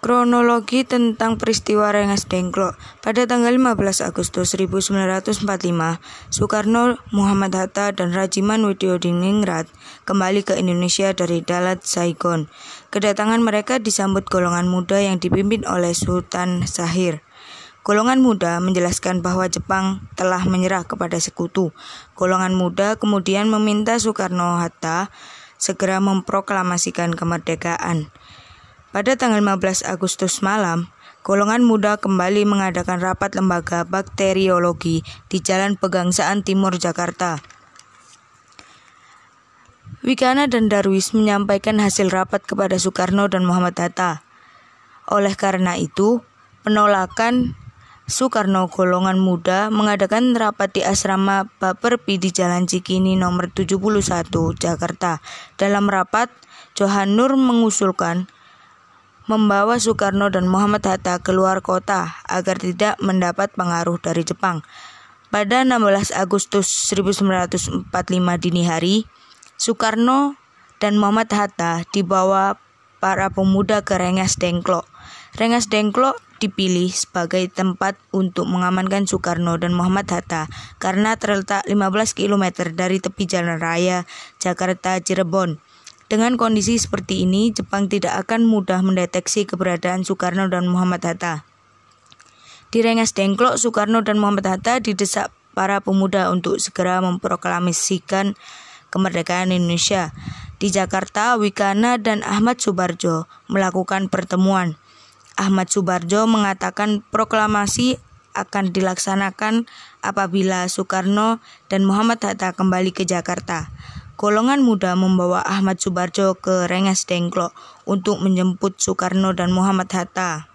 Kronologi tentang peristiwa Rengas Dengklok pada tanggal 15 Agustus 1945, Soekarno, Muhammad Hatta, dan Rajiman Widyodiningrat kembali ke Indonesia dari Dalat Saigon. Kedatangan mereka disambut golongan muda yang dipimpin oleh Sultan Sahir. Golongan muda menjelaskan bahwa Jepang telah menyerah kepada sekutu. Golongan muda kemudian meminta Soekarno-Hatta segera memproklamasikan kemerdekaan. Pada tanggal 15 Agustus malam, golongan muda kembali mengadakan rapat lembaga bakteriologi di Jalan Pegangsaan Timur Jakarta. Wikana dan Darwis menyampaikan hasil rapat kepada Soekarno dan Muhammad Hatta. Oleh karena itu, penolakan Soekarno golongan muda mengadakan rapat di asrama Baperpi di Jalan Cikini nomor 71 Jakarta. Dalam rapat, Johanur mengusulkan membawa Soekarno dan Muhammad Hatta keluar kota agar tidak mendapat pengaruh dari Jepang. Pada 16 Agustus 1945 dini hari, Soekarno dan Muhammad Hatta dibawa para pemuda ke Rengas Dengklok. Rengas Dengklok dipilih sebagai tempat untuk mengamankan Soekarno dan Muhammad Hatta karena terletak 15 km dari tepi jalan raya Jakarta Cirebon. Dengan kondisi seperti ini, Jepang tidak akan mudah mendeteksi keberadaan Soekarno dan Muhammad Hatta. Di Rengas Dengklok, Soekarno dan Muhammad Hatta didesak para pemuda untuk segera memproklamasikan kemerdekaan Indonesia. Di Jakarta, Wikana dan Ahmad Subarjo melakukan pertemuan. Ahmad Subarjo mengatakan proklamasi akan dilaksanakan apabila Soekarno dan Muhammad Hatta kembali ke Jakarta golongan muda membawa Ahmad Subarjo ke Rengas Dengklok untuk menjemput Soekarno dan Muhammad Hatta.